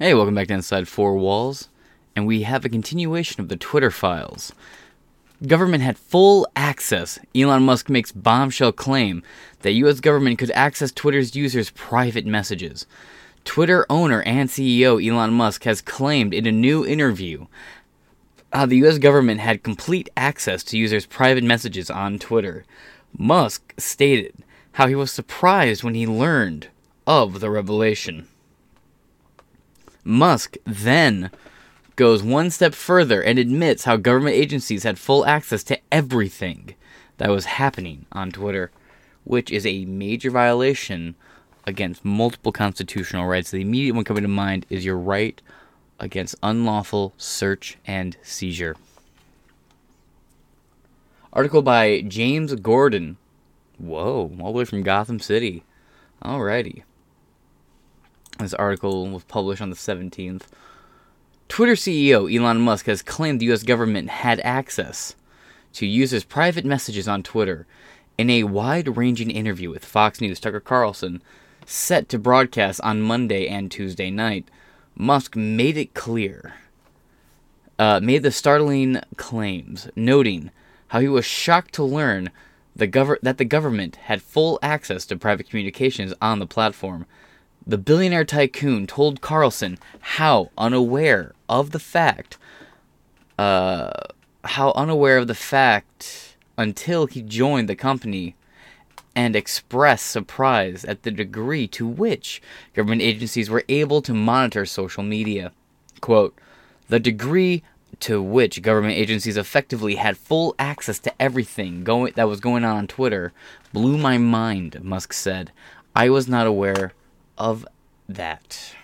Hey, welcome back to Inside Four Walls, and we have a continuation of the Twitter files. Government had full access. Elon Musk makes bombshell claim that U.S. government could access Twitter's users' private messages. Twitter owner and CEO Elon Musk has claimed in a new interview how the U.S. government had complete access to users' private messages on Twitter. Musk stated how he was surprised when he learned of the revelation. Musk then goes one step further and admits how government agencies had full access to everything that was happening on Twitter, which is a major violation against multiple constitutional rights. The immediate one coming to mind is your right against unlawful search and seizure. Article by James Gordon. Whoa, all the way from Gotham City. Alrighty. This article was published on the 17th. Twitter CEO Elon Musk has claimed the US government had access to users' private messages on Twitter. In a wide ranging interview with Fox News, Tucker Carlson, set to broadcast on Monday and Tuesday night, Musk made it clear, uh, made the startling claims, noting how he was shocked to learn the gov- that the government had full access to private communications on the platform the billionaire tycoon told Carlson how unaware of the fact, uh, how unaware of the fact until he joined the company and expressed surprise at the degree to which government agencies were able to monitor social media. Quote, the degree to which government agencies effectively had full access to everything going that was going on on Twitter blew my mind, Musk said. I was not aware of that.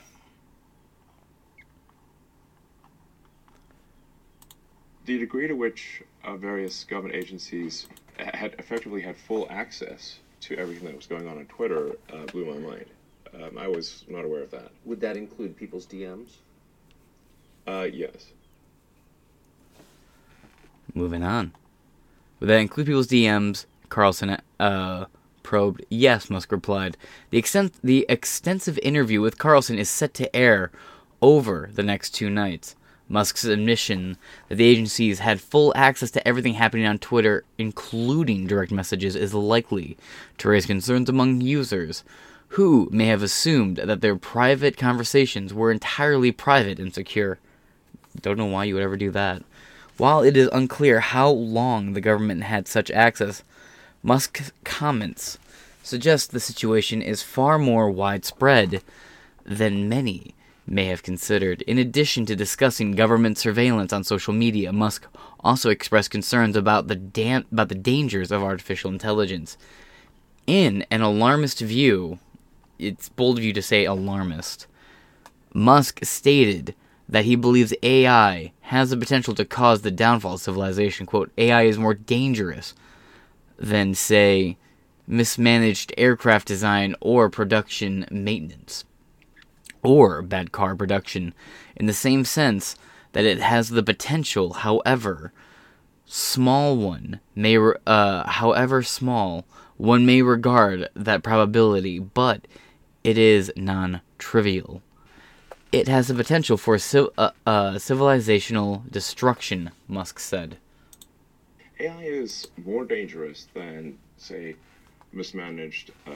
The degree to which uh, various government agencies had effectively had full access to everything that was going on on Twitter uh, blew my mind. Um, I was not aware of that. Would that include people's DMs? Uh, yes. Moving on. Would that include people's DMs? Carlson uh, probed. Yes, Musk replied. The, extent, the extensive interview with Carlson is set to air over the next two nights. Musk's admission that the agencies had full access to everything happening on Twitter, including direct messages, is likely to raise concerns among users who may have assumed that their private conversations were entirely private and secure. Don't know why you would ever do that. While it is unclear how long the government had such access, Musk's comments suggest the situation is far more widespread than many may have considered. In addition to discussing government surveillance on social media, Musk also expressed concerns about the about the dangers of artificial intelligence. In an alarmist view, it's bold of you to say alarmist. Musk stated that he believes AI has the potential to cause the downfall of civilization. Quote, AI is more dangerous than, say, mismanaged aircraft design or production maintenance, or bad car production, in the same sense that it has the potential, however small one may, uh, however small one may regard that probability, but it is non-trivial. It has the potential for civ- uh, uh, civilizational destruction, Musk said. AI is more dangerous than, say, mismanaged uh,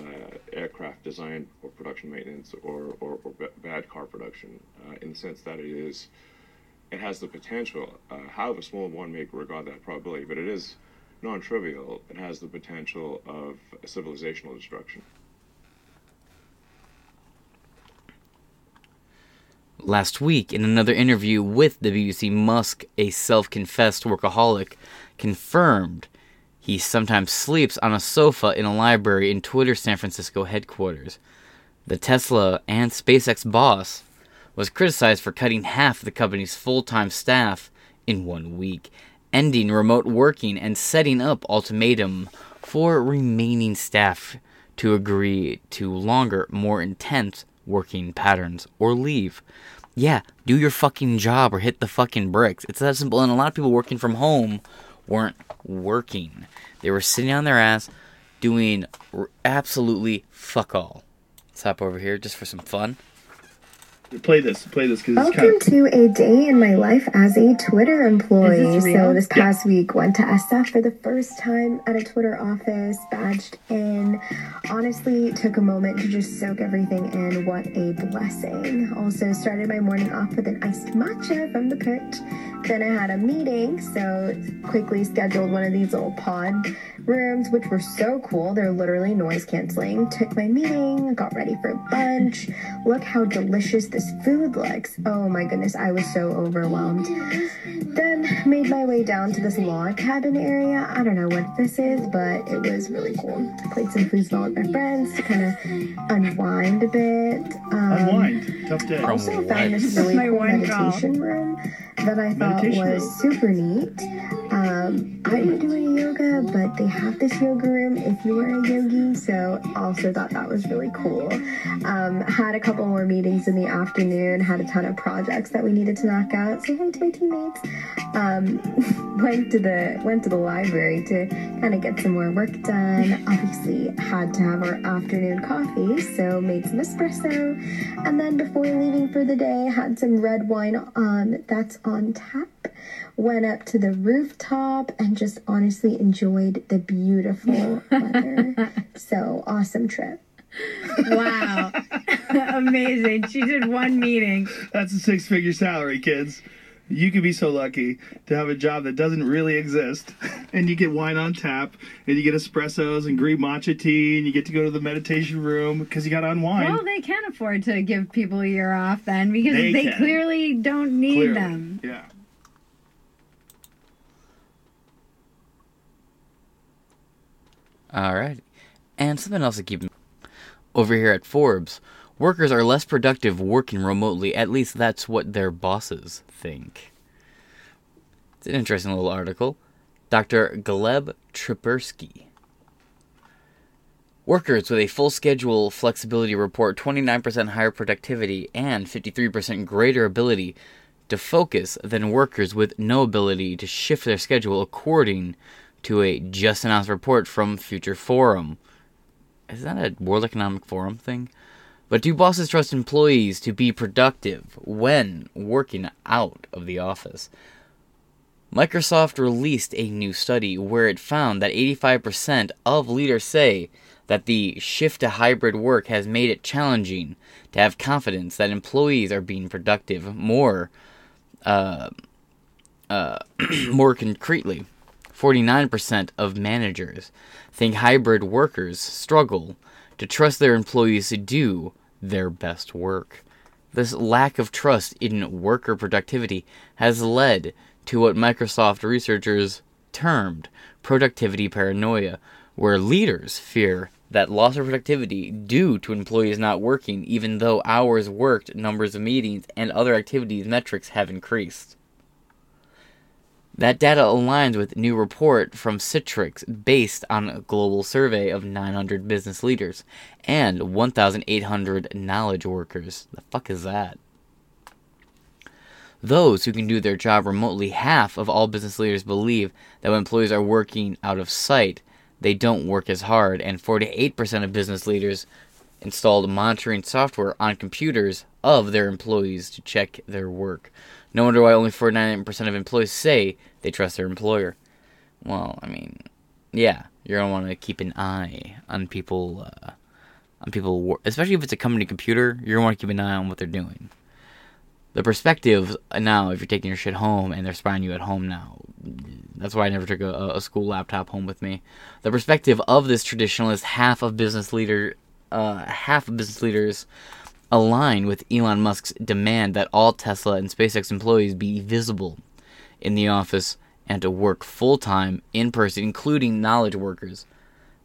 aircraft design or production maintenance or, or, or bad car production uh, in the sense that it is it has the potential uh, however small one may regard that probability but it is non-trivial. It has the potential of civilizational destruction Last week, in another interview with the BBC, Musk, a self confessed workaholic, confirmed he sometimes sleeps on a sofa in a library in Twitter's San Francisco headquarters. The Tesla and SpaceX boss was criticized for cutting half the company's full time staff in one week, ending remote working and setting up ultimatum for remaining staff to agree to longer, more intense working patterns or leave. Yeah, do your fucking job or hit the fucking bricks. It's that simple. And a lot of people working from home weren't working. They were sitting on their ass doing absolutely fuck all. Let's hop over here just for some fun. Play this. Play this because it's Welcome kind of. to a day in my life as a Twitter employee. Is this real? So this past week went to SF for the first time at a Twitter office, badged in. Honestly, took a moment to just soak everything in. What a blessing. Also started my morning off with an iced matcha from the perch. Then I had a meeting, so quickly scheduled one of these little pod rooms, which were so cool. They're literally noise canceling. Took my meeting, got ready for lunch. Look how delicious this food looks. Oh my goodness, I was so overwhelmed. Then made my way down to this log cabin area. I don't know what this is, but it was really cool. Played some foosball with my friends to kind of unwind a bit. Um, Unwind. Tough day. Also found this really My cool meditation room that I thought Meditation was super neat. Um, I didn't do any yoga, but they have this yoga room if you are a yogi, so also thought that was really cool. Um, had a couple more meetings in the afternoon, had a ton of projects that we needed to knock out. Say hi to my teammates. Um, went to the went to the library to kind of get some more work done. Obviously, had to have our afternoon coffee, so made some espresso. And then before leaving for the day, had some red wine um, that's on tap. Went up to the rooftop and just honestly enjoyed the beautiful weather. So awesome trip. Wow. Amazing. She did one meeting. That's a six figure salary, kids. You could be so lucky to have a job that doesn't really exist, and you get wine on tap, and you get espressos and green matcha tea, and you get to go to the meditation room because you got to unwind. Well, they can't afford to give people a year off then because They they, clearly don't need Clearly. them. Yeah. All right. And something else to keep over here at Forbes, workers are less productive working remotely. At least that's what their bosses think. It's an interesting little article. Dr. Gleb Tsipursky. Workers with a full schedule flexibility report 29% higher productivity and 53% greater ability to focus than workers with no ability to shift their schedule, according to a just announced report from Future Forum. Is that a World Economic Forum thing? But do bosses trust employees to be productive when working out of the office? Microsoft released a new study where it found that 85% of leaders say that the shift to hybrid work has made it challenging to have confidence that employees are being productive more uh, uh, more concretely. 49% of managers think hybrid workers struggle to trust their employees to do their best work. This lack of trust in worker productivity has led to what Microsoft researchers termed productivity paranoia, where leaders fear that loss of productivity due to employees not working, even though hours worked, numbers of meetings, and other activities metrics have increased. That data aligns with new report from Citrix based on a global survey of 900 business leaders and 1,800 knowledge workers. The fuck is that? Those who can do their job remotely, half of all business leaders believe that when employees are working out of sight, they don't work as hard, and 48% of business leaders installed monitoring software on computers of their employees to check their work. No wonder why only 49% of employees say they trust their employer. Well, I mean, yeah, you're gonna want to keep an eye on people, uh, on people, especially if it's a company computer. You're gonna want to keep an eye on what they're doing. The perspective now, if you're taking your shit home and they're spying you at home now, that's why I never took a, a school laptop home with me. The perspective of this traditionalist half of business leader, uh, half of business leaders align with Elon Musk's demand that all Tesla and SpaceX employees be visible in the office and to work full time in person, including knowledge workers.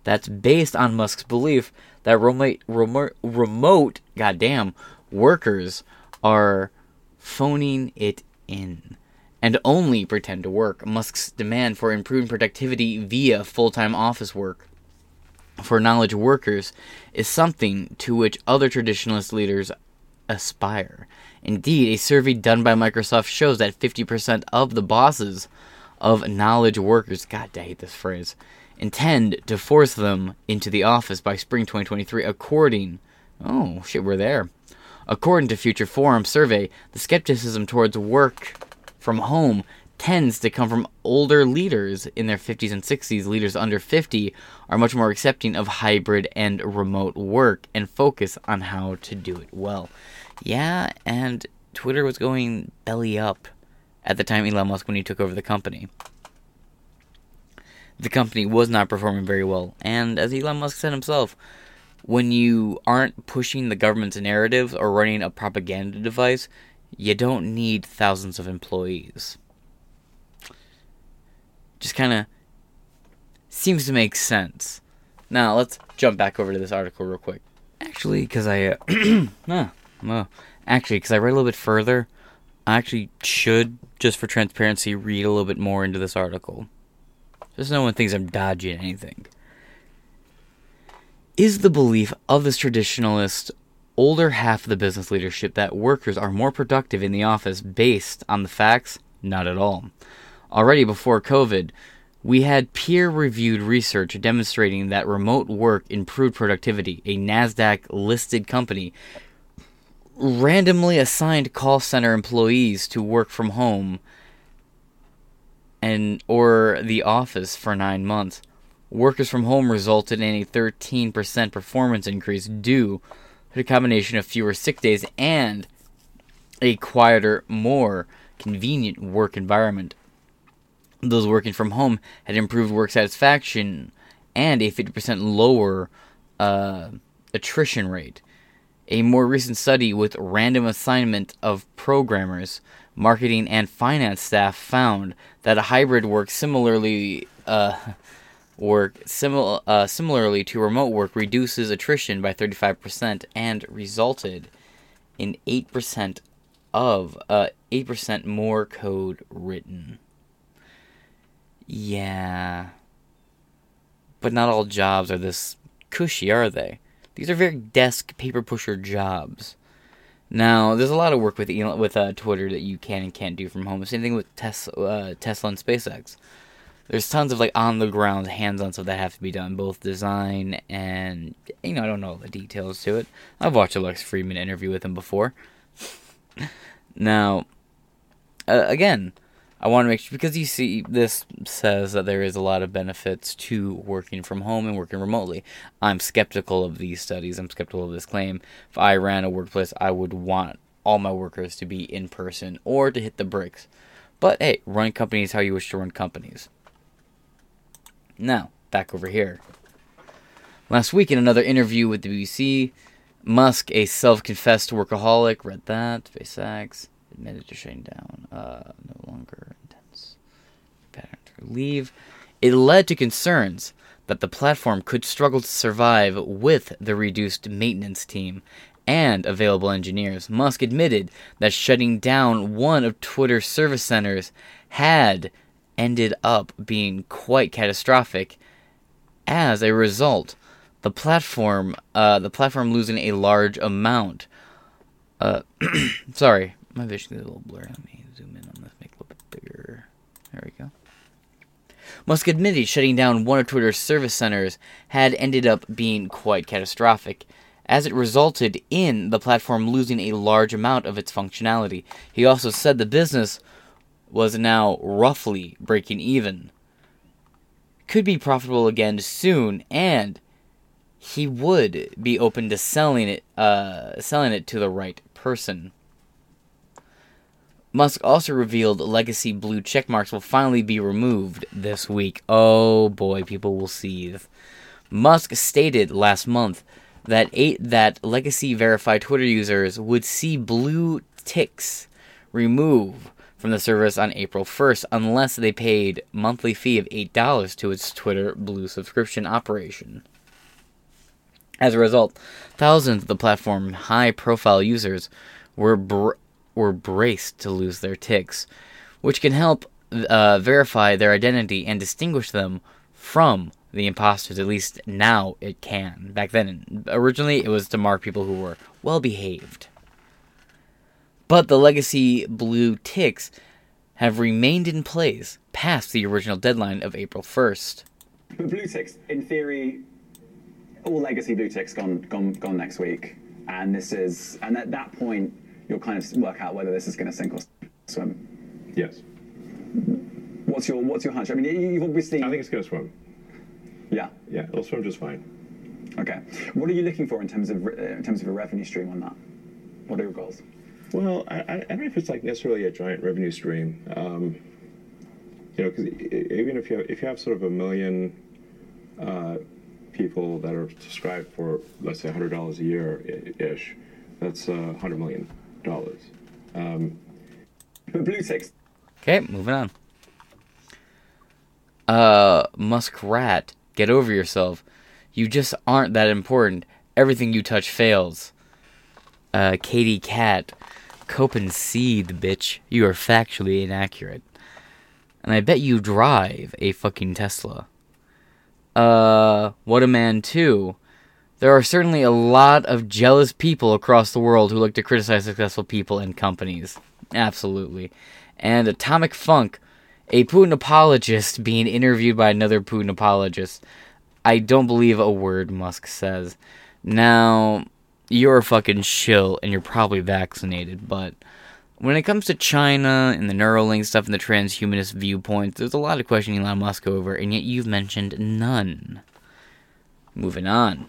That's based on Musk's belief that remote, remote, remote goddamn workers are phoning it in and only pretend to work. Musk's demand for improved productivity via full time office work for knowledge workers is something to which other traditionalist leaders aspire. Indeed, a survey done by Microsoft shows that 50% of the bosses of knowledge workers, God, I hate this phrase, intend to force them into the office by spring 2023, according, oh shit, we're there. According to Future Forum survey, the skepticism towards work from home tends to come from older leaders in their 50s and 60s. Leaders under 50 are much more accepting of hybrid and remote work and focus on how to do it well. Yeah, and Twitter was going belly up at the time Elon Musk when he took over the company. The company was not performing very well, and as Elon Musk said himself, when you aren't pushing the government's narrative or running a propaganda device, you don't need thousands of employees. Just kind of seems to make sense. Now, let's jump back over to this article real quick. Actually, because I. Uh, ah, well, actually, because I read a little bit further, I actually should, just for transparency, read a little bit more into this article. Just no one thinks I'm dodging anything. Is the belief of this traditionalist older half of the business leadership that workers are more productive in the office based on the facts? Not at all. Already before COVID, we had peer reviewed research demonstrating that remote work improved productivity. A NASDAQ listed company randomly assigned call center employees to work from home and or the office for 9 months. Workers from home resulted in a 13% performance increase due to a combination of fewer sick days and a quieter, more convenient work environment. Those working from home had improved work satisfaction and a 50% lower uh, attrition rate. A more recent study with random assignment of programmers, marketing, and finance staff found that a hybrid work similarly uh, work simil- uh, similarly to remote work reduces attrition by 35% and resulted in 8% of uh, 8% more code written. Yeah. But not all jobs are this cushy, are they? These are very desk paper pusher jobs. Now, there's a lot of work with Elon, with uh, Twitter that you can and can't do from home. Same thing with Tesla, uh, Tesla and SpaceX. There's tons of like on the ground, hands on stuff that have to be done, both design and you know I don't know all the details to it. I've watched a Lex Fridman interview with him before. now, uh, again, I want to make sure because you see this says that there is a lot of benefits to working from home and working remotely. I'm skeptical of these studies. I'm skeptical of this claim. If I ran a workplace, I would want all my workers to be in person or to hit the bricks. But hey, run companies how you wish to run companies. Now, back over here. Last week, in another interview with the BBC, Musk, a self confessed workaholic, read that, SpaceX, admitted to shutting down, uh, no longer intense pattern to leave. It led to concerns that the platform could struggle to survive with the reduced maintenance team and available engineers. Musk admitted that shutting down one of Twitter's service centers had ended up being quite catastrophic. As a result, the platform, uh, the platform losing a large amount. Uh, sorry, my vision is a little blurry. Let me zoom in on this, make it a little bit bigger. There we go. Musk admitted shutting down one of Twitter's service centers had ended up being quite catastrophic, as it resulted in the platform losing a large amount of its functionality. He also said the business was now roughly breaking even, could be profitable again soon, and he would be open to selling it, uh, selling it to the right person. Musk also revealed legacy blue checkmarks will finally be removed this week. Oh boy, people will seethe. Musk stated last month that eight that legacy verified Twitter users would see blue ticks removed from the service on April 1st unless they paid monthly fee of $8 to its Twitter Blue subscription operation. As a result, thousands of the platform high-profile users were br- were braced to lose their ticks, which can help uh, verify their identity and distinguish them from the imposters. At least now it can. Back then, originally it was to mark people who were well behaved. But the legacy blue ticks have remained in place past the original deadline of April 1st. The blue ticks, in theory, all legacy blue ticks gone, gone, gone next week. and this is, and at that point, you'll kind of work out whether this is going to sink or swim. Yes. What's your What's your hunch? I mean, you- you've obviously. I think it's going to swim. Yeah. Yeah, it'll swim just fine. Okay. What are you looking for in terms of in terms of a revenue stream on that? What are your goals? Well, I, I I don't know if it's like necessarily a giant revenue stream. Um, you know, because even if you have, if you have sort of a million uh, people that are subscribed for let's say hundred dollars a year ish, that's uh, hundred million dollars. Um, blue ticks. Okay, moving on. Uh, Muskrat, get over yourself. You just aren't that important. Everything you touch fails. Uh, Katie Cat, cope and seethe, bitch. You are factually inaccurate. And I bet you drive a fucking Tesla. Uh, What a Man 2. There are certainly a lot of jealous people across the world who like to criticize successful people and companies. Absolutely. And Atomic Funk, a Putin apologist being interviewed by another Putin apologist. I don't believe a word Musk says. Now, you're a fucking shill and you're probably vaccinated, but when it comes to China and the Neuralink stuff and the transhumanist viewpoints, there's a lot of questioning Elon Musk over, and yet you've mentioned none. Moving on.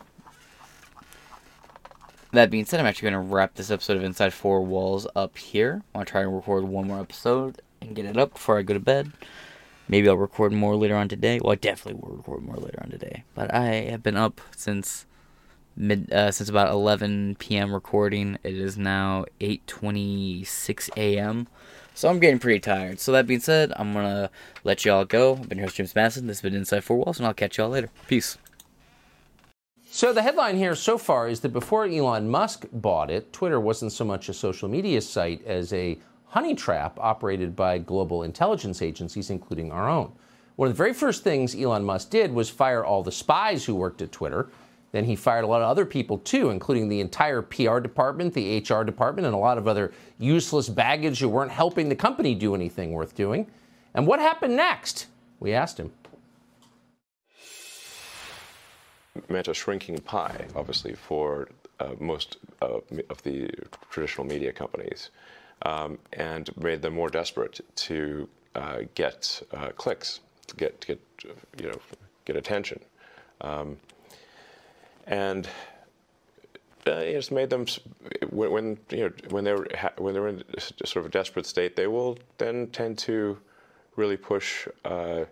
That being said, I'm actually going to wrap this episode of Inside Four Walls up here. I want to try and record one more episode and get it up before I go to bed. Maybe I'll record more later on today. Well, I definitely will record more later on today. But I have been up since mid uh, since about 11 p.m. recording. It is now 8:26 a.m. So I'm getting pretty tired. So that being said, I'm gonna let y'all go. I've been your host James Masson. This has been Inside Four Walls, and I'll catch y'all later. Peace. So the headline here so far is that before Elon Musk bought it, Twitter wasn't so much a social media site as a honey trap operated by global intelligence agencies, including our own. One of the very first things Elon Musk did was fire all the spies who worked at Twitter. Then he fired a lot of other people too, including the entire PR department, the HR department, and a lot of other useless baggage who weren't helping the company do anything worth doing. And what happened next? We asked him. Meant a shrinking pie, obviously, for uh, most uh, of the traditional media companies, um, and made them more desperate to uh, get uh, clicks, to get, to get you know, get attention, um, and uh, it just made them when, when you know when they're when they're in sort of a desperate state, they will then tend to really push uh,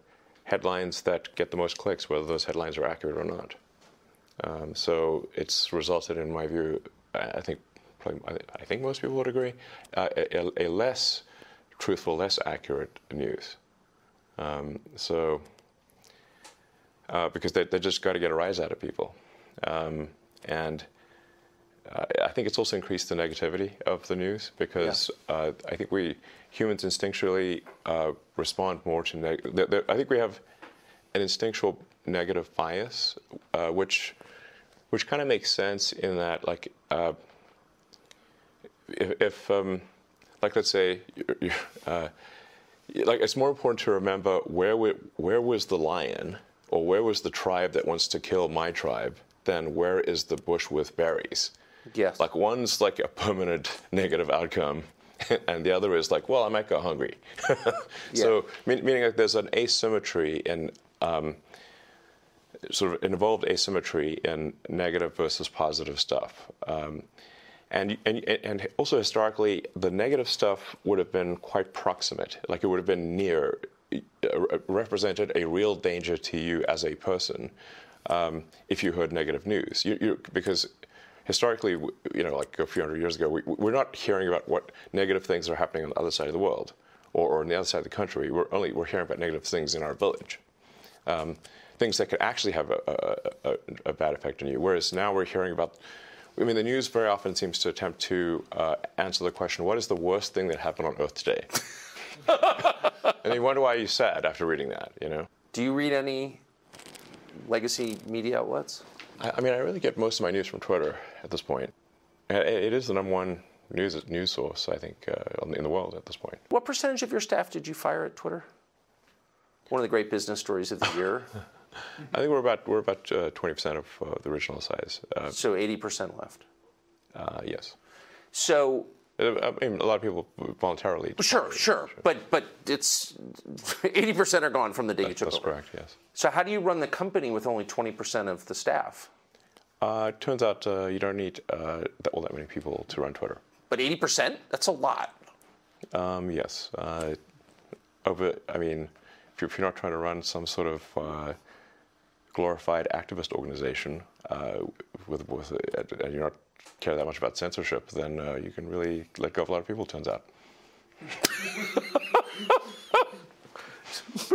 headlines that get the most clicks, whether those headlines are accurate or not. Um, so it's resulted, in my view, I think, probably, I- think most people would agree, uh, a, a- less truthful, less accurate news. Um, so, uh, because they, they just got to get a rise out of people. Um, and uh, I think it's also increased the negativity of the news because uh, I think we humans instinctually uh, respond more to neg- th- th- I think we have an instinctual negative bias, uh, which which kind of makes sense in that like uh, if, if um, like let's say you're, you're, uh, like it's more important to remember where we, where was the lion or where was the tribe that wants to kill my tribe than where is the bush with berries. Yes. Like one's like a permanent negative outcome, and the other is like, well, I might go hungry. yeah. So mean, meaning like there's an asymmetry in um, sort of involved asymmetry in negative versus positive stuff. Um, and, and, and also historically, the negative stuff would have been quite proximate, like it would have been near, uh, represented a real danger to you as a person um, if you heard negative news. You, you, because historically, you know, like a few hundred years ago, we, we're not hearing about what negative things are happening on the other side of the world or, or on the other side of the country. We're only we're hearing about negative things in our village. Um, things that could actually have a, a, a, bad effect on you. Whereas now we're hearing about, I mean, the news very often seems to attempt to uh, answer the question, what is the worst thing that happened on Earth today? and you wonder why you're sad after reading that, you know? Do you read any legacy media outlets? I, I mean, I really get most of my news from Twitter at this point. It, it is the number one news news source, I think, uh, in the world at this point. What percentage of your staff did you fire at Twitter? One of the great business stories of the year. I think we're about we're about uh, twenty percent of uh, the original size. Uh, so eighty percent left. Uh, yes. So I mean, a lot of people voluntarily. sure, sure, but but it's 80% are gone from the day you took That's over. correct. Yes. So how do you run the company with only 20% of the staff? Uh, it turns out uh, you don't need uh, that, well, that many people to run Twitter. But 80%? That's a lot. Um, yes. Uh, over, I mean, if you're, if you're not trying to run some sort of uh, glorified activist organization uh, with, with and you don't care that much about censorship, then uh, you can really let go of a lot of people. Turns out.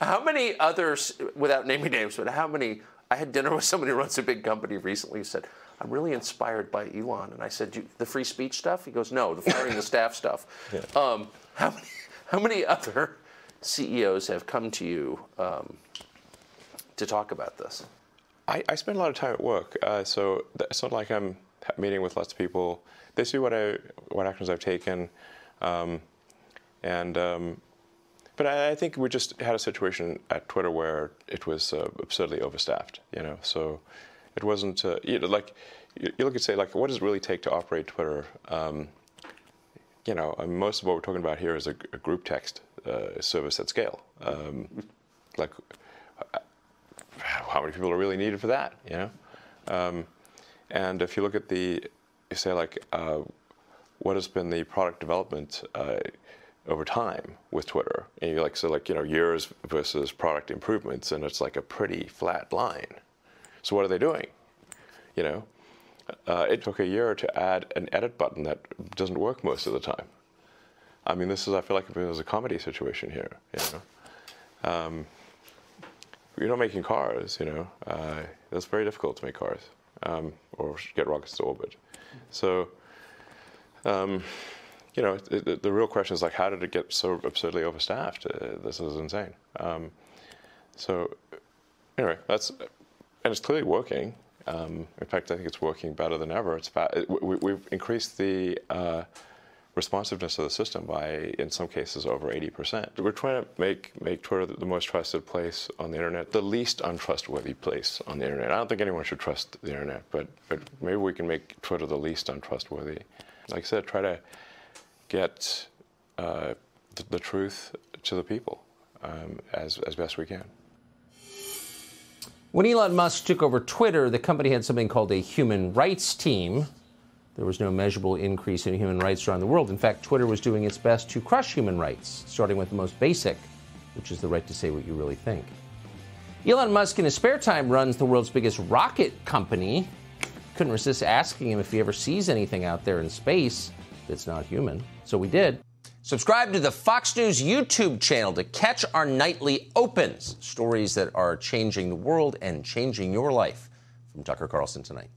How many others, without naming names, but how many? I had dinner with somebody who runs a big company recently who said, I'm really inspired by Elon. And I said, "You- the free speech stuff? He goes, no, the firing the staff stuff. Um, how, many, how many other CEOs have come to you um, to talk about this? I, I spend a lot of time at work, uh, so it's not like I'm meeting with lots of people. They see what I what actions I've taken, um, and um, but I, I think we just had a situation at Twitter where it was uh, absurdly overstaffed. You know, so it wasn't uh, you know, like you, look at say like what does it really take to operate Twitter? Um, you know, I mean, most of what we're talking about here is a, a group text uh, service at scale. Um, like how many people are really needed for that, you know? Um, and if you look at the, you say like, uh, what has been the product development uh, over time with Twitter? And you're like, so like, you know, years versus product improvements, and it's like a pretty flat line. So what are they doing? You know, uh, it took a year to add an edit button that doesn't work most of the time. I mean, this is, I feel like it was a comedy situation here, you know? Um, you're not making cars, you know. Uh, it's very difficult to make cars um, or get rockets to orbit. So, um, you know, the, the, the real question is like, how did it get so absurdly overstaffed? Uh, this is insane. Um, so, anyway, that's and it's clearly working. Um, in fact, I think it's working better than ever. It's fa- it, we, we've increased the uh, responsiveness of the system by, in some cases, over 80%. We're trying to make, make Twitter the most trusted place on the internet, the least untrustworthy place on the internet. I don't think anyone should trust the internet, but, but maybe we can make Twitter the least untrustworthy. Like I said, try to get uh, the, the truth to the people um, as, as best we can. When Elon Musk took over Twitter, the company had something called a human rights team. There was no measurable increase in human rights around the world. In fact, Twitter was doing its best to crush human rights, starting with the most basic, which is the right to say what you really think. Elon Musk, in his spare time, runs the world's biggest rocket company. Couldn't resist asking him if he ever sees anything out there in space that's not human. So we did. Subscribe to the Fox News YouTube channel to catch our nightly opens, stories that are changing the world and changing your life. From Tucker Carlson tonight.